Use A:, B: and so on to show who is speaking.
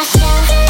A: myself